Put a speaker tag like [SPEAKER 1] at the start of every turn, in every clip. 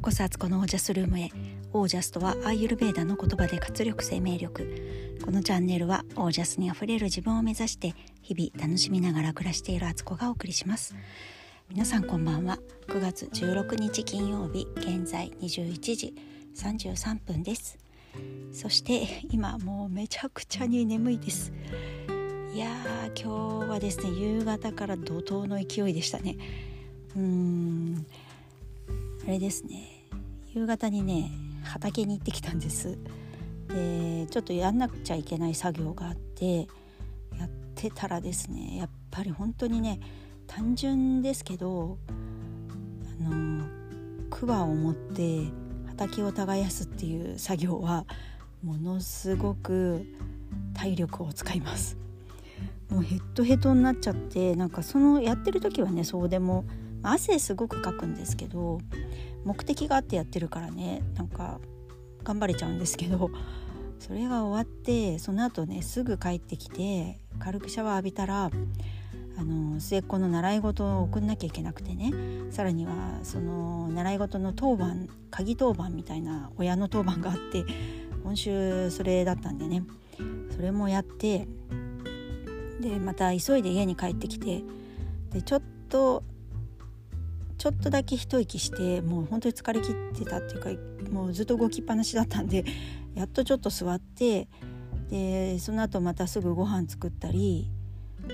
[SPEAKER 1] うこそアツコのオージャスルームへ。オージャスとはアーユルベーダの言葉で活力生命力。このチャンネルはオージャスにあふれる自分を目指して日々楽しみながら暮らしているアツコがお送りします。皆さんこんばんは。9月16日金曜日現在21時33分です。そして今もうめちゃくちゃに眠いです。いやー今日はですね夕方から怒涛の勢いでしたね。うーんあれですね。夕方にね畑に行ってきたんです。でちょっとやんなくちゃいけない作業があってやってたらですねやっぱり本当にね単純ですけどあの桑を持って畑を耕すっていう作業はものすごく体力を使います。もうヘッドヘッドになっちゃってなんかそのやってる時はねそうでも汗すごくかくんですけど目的があってやってるからね。なんか頑張れちゃうんですけど。それが終わってその後ねすぐ帰ってきて軽くシャワー浴びたらあの末っ子の習い事を送んなきゃいけなくてね。さらにはその習い事の当番鍵当番みたいな親の当番があって今週それだったんでね。それもやってでまた急いで家に帰ってきてでちょっとちょっとだけ一息してもう本当に疲れ切ってたっていうかもうずっと動きっぱなしだったんでやっとちょっと座ってでその後またすぐご飯作ったり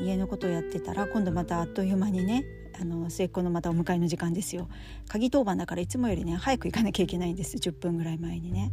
[SPEAKER 1] 家のことをやってたら今度またあっという間にねあの末っ子のまたお迎えの時間ですよ鍵当番だからいつもよりね早く行かなきゃいけないんです10分ぐらい前にね。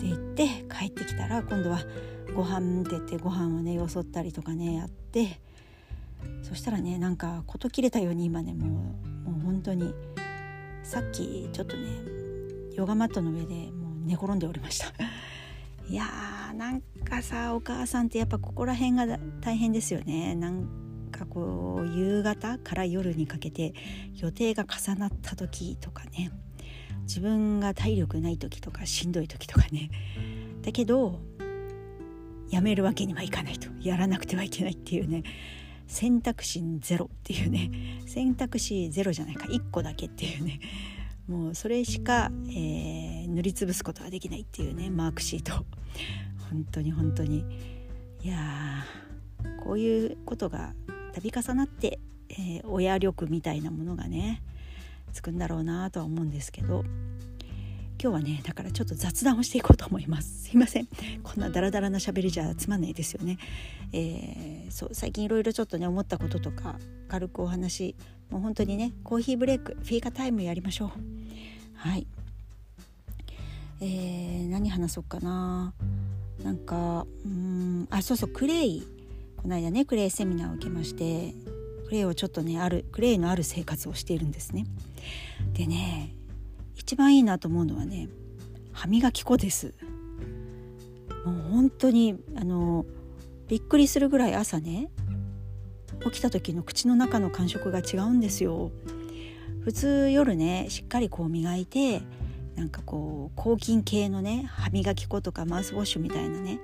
[SPEAKER 1] で行って帰ってきたら今度はご飯って言ってご飯をねよそったりとかねやってそしたらねなんか事切れたように今ねもうもう本当にさっきちょっとねヨガマットの上でもう寝転んでおりました。いやーなんかさお母さんってやっぱここら辺が大変ですよね。なんかこう夕方から夜にかけて予定が重なった時とかね。自分が体力ない時とかしんどい時とかね。だけどやめるわけにはいかないと。やらなくてはいけないっていうね。選択肢ゼロっていうね選択肢ゼロじゃないか。1個だけっていうね。もうそれしか、えー、塗りつぶすことができないっていうねマークシート。本当に本当に。いやこういうことが度重なって、えー、親力みたいなものがねつくんだろうなとは思うんですけど今日はねだからちょっと雑談をしていこうと思います。すいません。こんなダラダラな喋りじゃつまんないですよね、えー、そう最近いろいろちょっとね思ったこととか軽くお話もう本当にねコーヒーブレイクフィーカタイムやりましょう。はい。えー、何話そうかな。なんかうんあそうそうクレイ。この間ねクレイセミナーを受けましてクレイをちょっとねあるクレイのある生活をしているんですね。でね一番いいなと思うのはね歯磨き粉です。もう本当にあのびっくりするぐらい朝ね起きた時の口の中の感触が違うんですよ。普通夜ねしっかりこう磨いてなんかこう抗菌系のね歯磨き粉とかマウスウォッシュみたいなね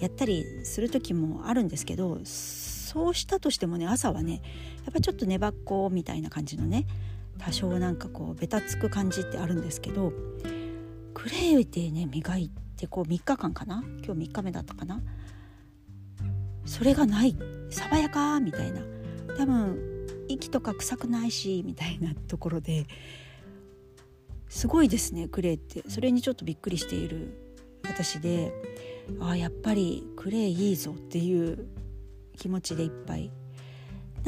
[SPEAKER 1] やったりする時もあるんですけどそうしたとしてもね朝はねやっぱちょっと粘っこみたいな感じのね多少なんかこうベタつく感じってあるんですけどクレイでね磨いてこう3日間かな？今日3日目だったかな？それがない。爽やかみたいな。多分息とか臭くないしみたいなところですごいですねクレイって。それにちょっとびっくりしている私でああやっぱりクレイいいぞっていう気持ちでいっぱい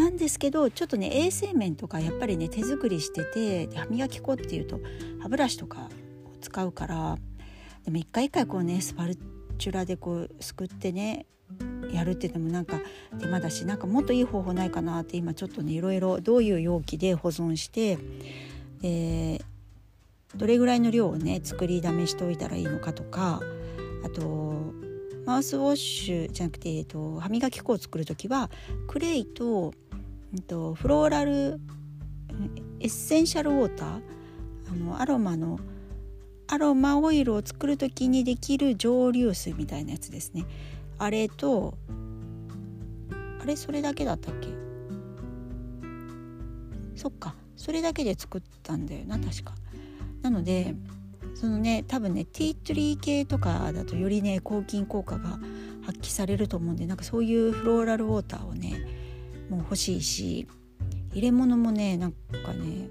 [SPEAKER 1] なんですけどちょっとね衛生面とかやっぱりね手作りしてて歯磨き粉っていうと歯ブラシとかを使うからでも一回一回こうねスパルチュラでこうすくってねやるって言ってもなんか手間だしなんかもっといい方法ないかなって今ちょっとねいろいろどういう容器で保存してでどれぐらいの量をね作りだめしておいたらいいのかとかあとマウスウォッシュじゃなくて、えっと、歯磨き粉を作る時はクレイと、と、フローラルエッセンシャルウォーターあのアロマのアロマオイルを作る時にできる蒸留水みたいなやつですね。あれとあれそれだけだったっけ？そっか。それだけで作ったんだよな確か。なのでそのね多分ねティートリー系とかだとよりね抗菌効果が発揮されると思うんでなんかそういうフローラルウォーターをねも欲しいし入れ物もねなんかね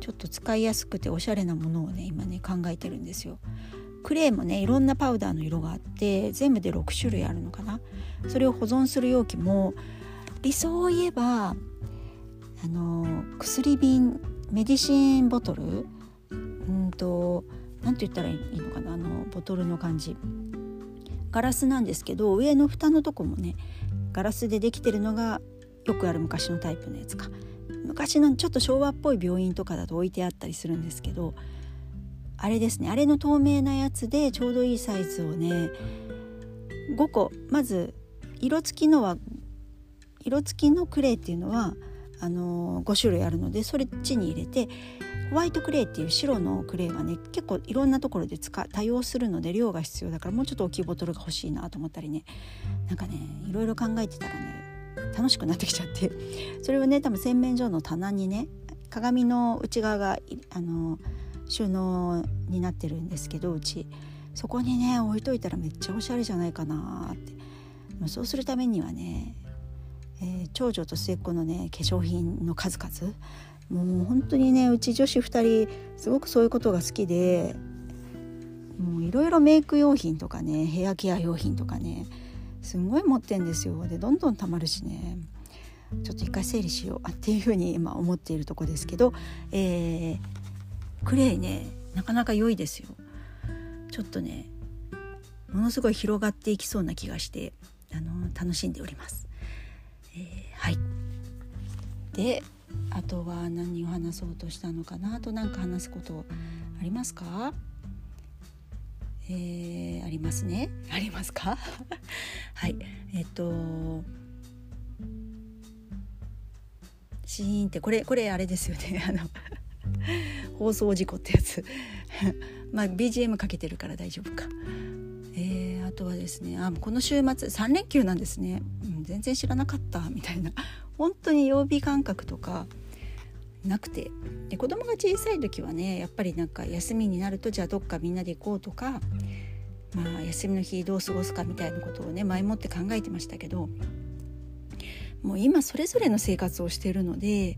[SPEAKER 1] ちょっと使いやすくておしゃれなものをね今ね考えてるんですよ。クレーもねいろんなパウダーの色があって全部で6種類あるのかなそれを保存する容器も理想を言えばあの薬瓶メディシンボトルうんと何て言ったらいいのかなあのボトルの感じガラスなんですけど上の蓋のとこもねガラスでできてるのがよくある昔のタイプのやつか。昔のちょっと昭和っぽい病院とかだと置いてあったりするんですけどあれですね。あれの透明なやつでちょうどいいサイズをね5個。まず色付きのは色付きのクレイっていうのはあの5種類あるのでそれっちに入れてホワイトクレイっていう白のクレイはね結構いろんなところで使多用するので量が必要だからもうちょっと大きいボトルが欲しいなと思ったりね。なんかねいろいろ考えてたらね楽しくなってきちゃって。それをね多分洗面所の棚にね鏡の内側があの収納になってるんですけどうち。そこにね置いといたらめっちゃおしゃれじゃないかなって。そうするためにはね、えー、長女と末っ子のね化粧品の数々。もう本当にねうち女子2人すごくそういうことが好きで。もういろいろメイク用品とかねヘアケア用品とかねすんごい持ってんですよ。でどんどんたまるしね。ちょっと一回整理しようっていうふうに今思っているとこですけど、えー、クレイねなかなか良いですよ。ちょっとねものすごい広がっていきそうな気がしてあの楽しんでおります。えー、はい。であとは何を話そうとしたのかな？あと何か話すことありますか？えー、ありますね。ありますか？はい。えっとシーンってこれこれあれですよね。あの放送事故ってやつ。まあ BGM かけてるから大丈夫か。えー、あとはですねあこの週末3連休なんですね、うん、全然知らなかった。みたいな。本当に曜日感覚とかなくてで子供が小さい時はねやっぱりなんか休みになるとじゃあどっかみんなで行こうとか、まあ、休みの日どう過ごすかみたいなことをね前もって考えてましたけどもう今それぞれの生活をしているので、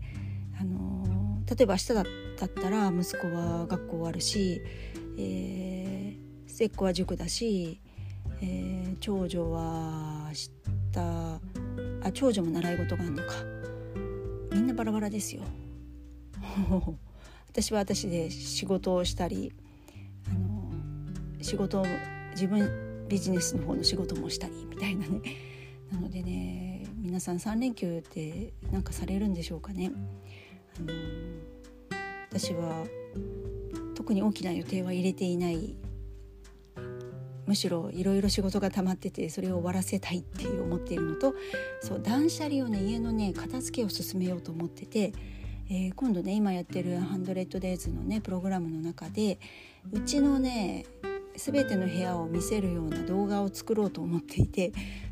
[SPEAKER 1] あの例えば明日だったら息子は学校終わるし、えー、末っ子は塾だし、えー、長女は明日あ長女も習い事があるのかみんなバラバラですよ。私は私で仕事をしたりあの仕事を自分ビジネスの方の仕事もしたりみたいなね。なのでね皆さん3連休って何かされるんでしょうかね。あの私は特に大きな予定は入れていない。むしろいろいろ仕事が溜まっててそれを終わらせたいって思っているのとそう断捨離をね家のね片付けを進めようと思っててえー、今度ね今やってる「ハンドレッドデイズのねプログラムの中でうちのね全ての部屋を見せるような動画を作ろうと思っていて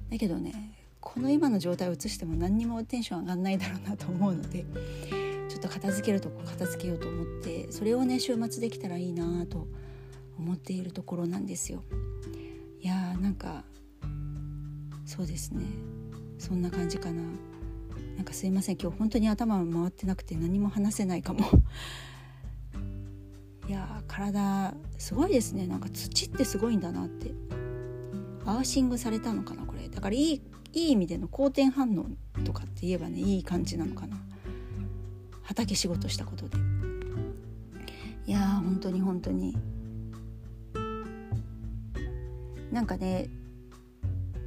[SPEAKER 1] だけどねこの今の状態を映しても何にもテンション上がんないだろうなと思うのでちょっと片付けるとこ片付けようと思ってそれをね週末できたらいいなと思っているところなんですよ。いやーなんかそうですねそんな感じかな。なんかすいません今日本当に頭回ってなくて何も話せないかも。いや体すごいですね。なんか土ってすごいんだなって。アーシングされたのかなこれ。だからいいいい意味での好転反応とかって言えばねいい感じなのかな。畑仕事したことで。いやー本当に本当に。なんかね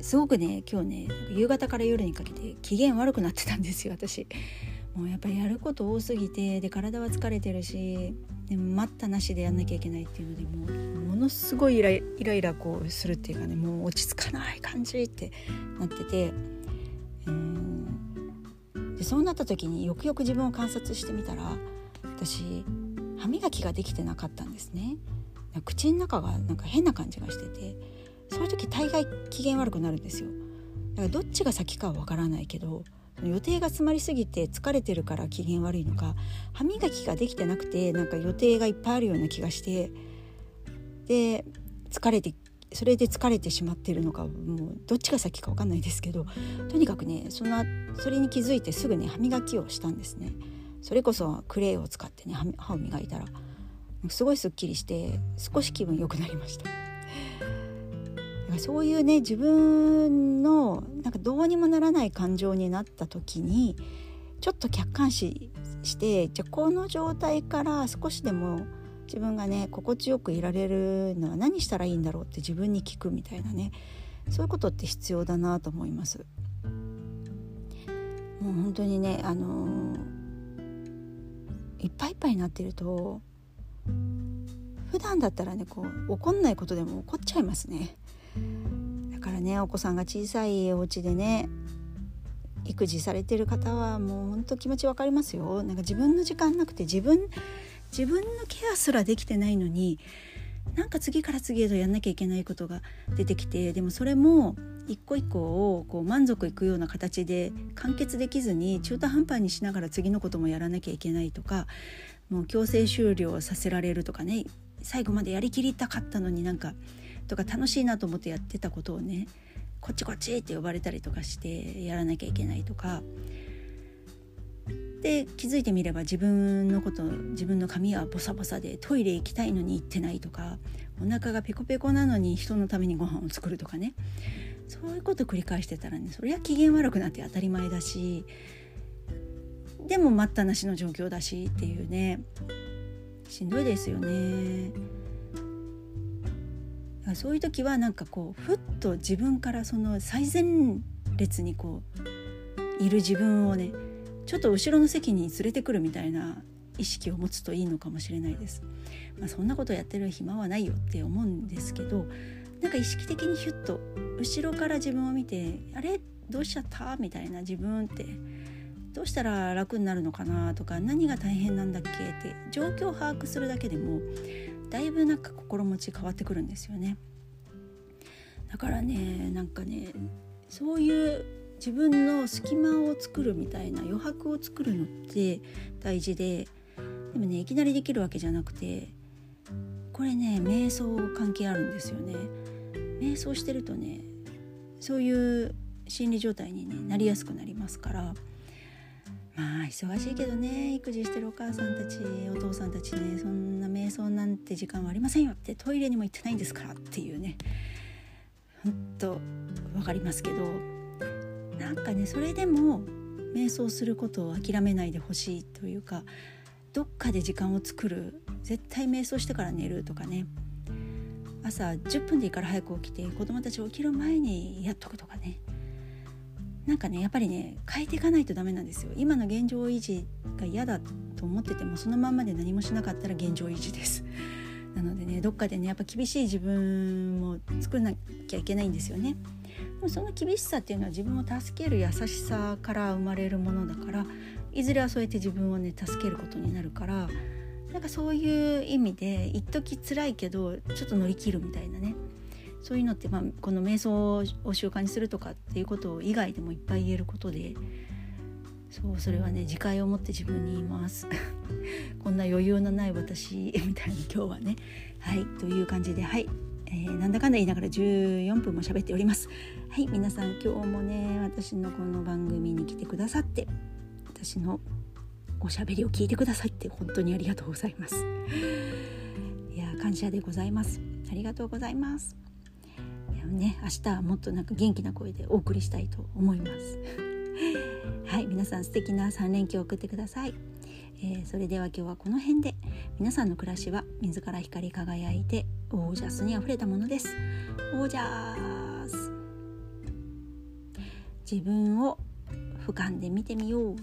[SPEAKER 1] すごくね今日ね夕方から夜にかけて機嫌悪くなってたんですよ私。もうやっぱりやること多すぎてで体は疲れてるしでも待ったなしでやんなきゃいけないっていうのでもうものすごいイライラこうするっていうかねもう落ち着かない感じってなっててうんでそうなった時によくよく自分を観察してみたら私歯磨きができてなかったんですね。口の中がなんか変な感じがしててそういう時大概機嫌悪くなるんですよ。だからどっちが先かはわからないけど予定が詰まりすぎて疲れてるから機嫌悪いのか歯磨きができてなくてなんか予定がいっぱいあるような気がしてで疲れてそれで疲れてしまってるのかもうどっちが先か分かんないですけどとにかくねそのそれに気づいてすぐね歯磨きをしたんですね。それこそクレイを使ってね歯を磨いたらすごいすっきりして少し気分良くなりました。そういうね自分のなんかどうにもならない感情になった時にちょっと客観視してじゃこの状態から少しでも自分がね心地よくいられるのは何したらいいんだろうって自分に聞くみたいなねそういうことって必要だなと思います。もう本当にねあのー、いっぱいいっぱいになってると普段だったらねこう怒んないことでも怒っちゃいますね。だからねお子さんが小さいお家でね育児されてる方はもうほんと気持ち分かりますよ。なんか自分の時間なくて自分自分のケアすらできてないのになんか次から次へとやんなきゃいけないことが出てきてでもそれも一個一個をこう満足いくような形で完結できずに中途半端にしながら次のこともやらなきゃいけないとかもう強制終了させられるとかね最後までやりきりたかったのになんかとか楽しいなと思ってやってたことをねこっちこっちって呼ばれたりとかしてやらなきゃいけないとかで気づいてみれば自分のこと自分の髪はボサボサでトイレ行きたいのに行ってないとかお腹がペコペコなのに人のためにご飯を作るとかねそういうこと繰り返してたらねそれは機嫌悪くなって当たり前だしでも待ったなしの状況だしっていうねしんどいですよね。そういう時はなんかこうふっと自分からその最前列にこういる自分をねちょっと後ろの席に連れてくるみたいな意識を持つといいのかもしれないです。まあ、そんなことやってる暇はないよって思うんですけどなんか意識的にヒュッと後ろから自分を見て「あれ？どうしちゃった?」みたいな自分ってどうしたら楽になるのかなとか何が大変なんだっけって状況を把握するだけでもだいぶなんか心持ち変わってくるんですよね。だからねなんかねそういう自分の隙間を作るみたいな余白を作るのって大事ででもねいきなりできるわけじゃなくてこれね瞑想関係あるんですよね。瞑想してるとねそういう心理状態に、ね、なりやすくなりますからあ忙しいけどね育児してるお母さんたちお父さんたちねそんな瞑想なんて時間はありませんよってトイレにも行ってないんですからっていうね。ほんと分かりますけどなんかねそれでも瞑想することを諦めないでほしいというかどっかで時間を作る絶対瞑想してから寝るとかね。朝10分でいいから早く起きて子供たち起きる前にやっとくとかね。なんかねやっぱりね変えていかないとダメなんですよ。今の現状維持が嫌だと思っててもそのまんまで何もしなかったら現状維持です。なのでねどっかでねやっぱ厳しい自分も作らなきゃいけないんですよね。でもその厳しさっていうのは自分を助ける優しさから生まれるものだからいずれはそうやって自分をね助けることになるからなんかそういう意味で一時辛いけどちょっと乗り切るみたいなね。そういうのって、まあ、この瞑想を習慣にするとかっていうこと以外でもいっぱい言えることでそうそれはね自戒を持って自分に言います。こんな余裕のない私みたいに今日はね。はいという感じではい、えー、なんだかんだ言いながら14分も喋っております。はい皆さん今日もね私のこの番組に来てくださって私のおしゃべりを聞いてくださって本当にありがとうございます。いや感謝でございます。ありがとうございますね明日はもっとなんか元気な声でお送りしたいと思います。はい皆さん素敵な3連休を送ってください、えー、それでは今日はこの辺で。皆さんの暮らしは自ら光り輝いてオージャスにあふれたものです。オージャス自分を俯瞰で見てみよう。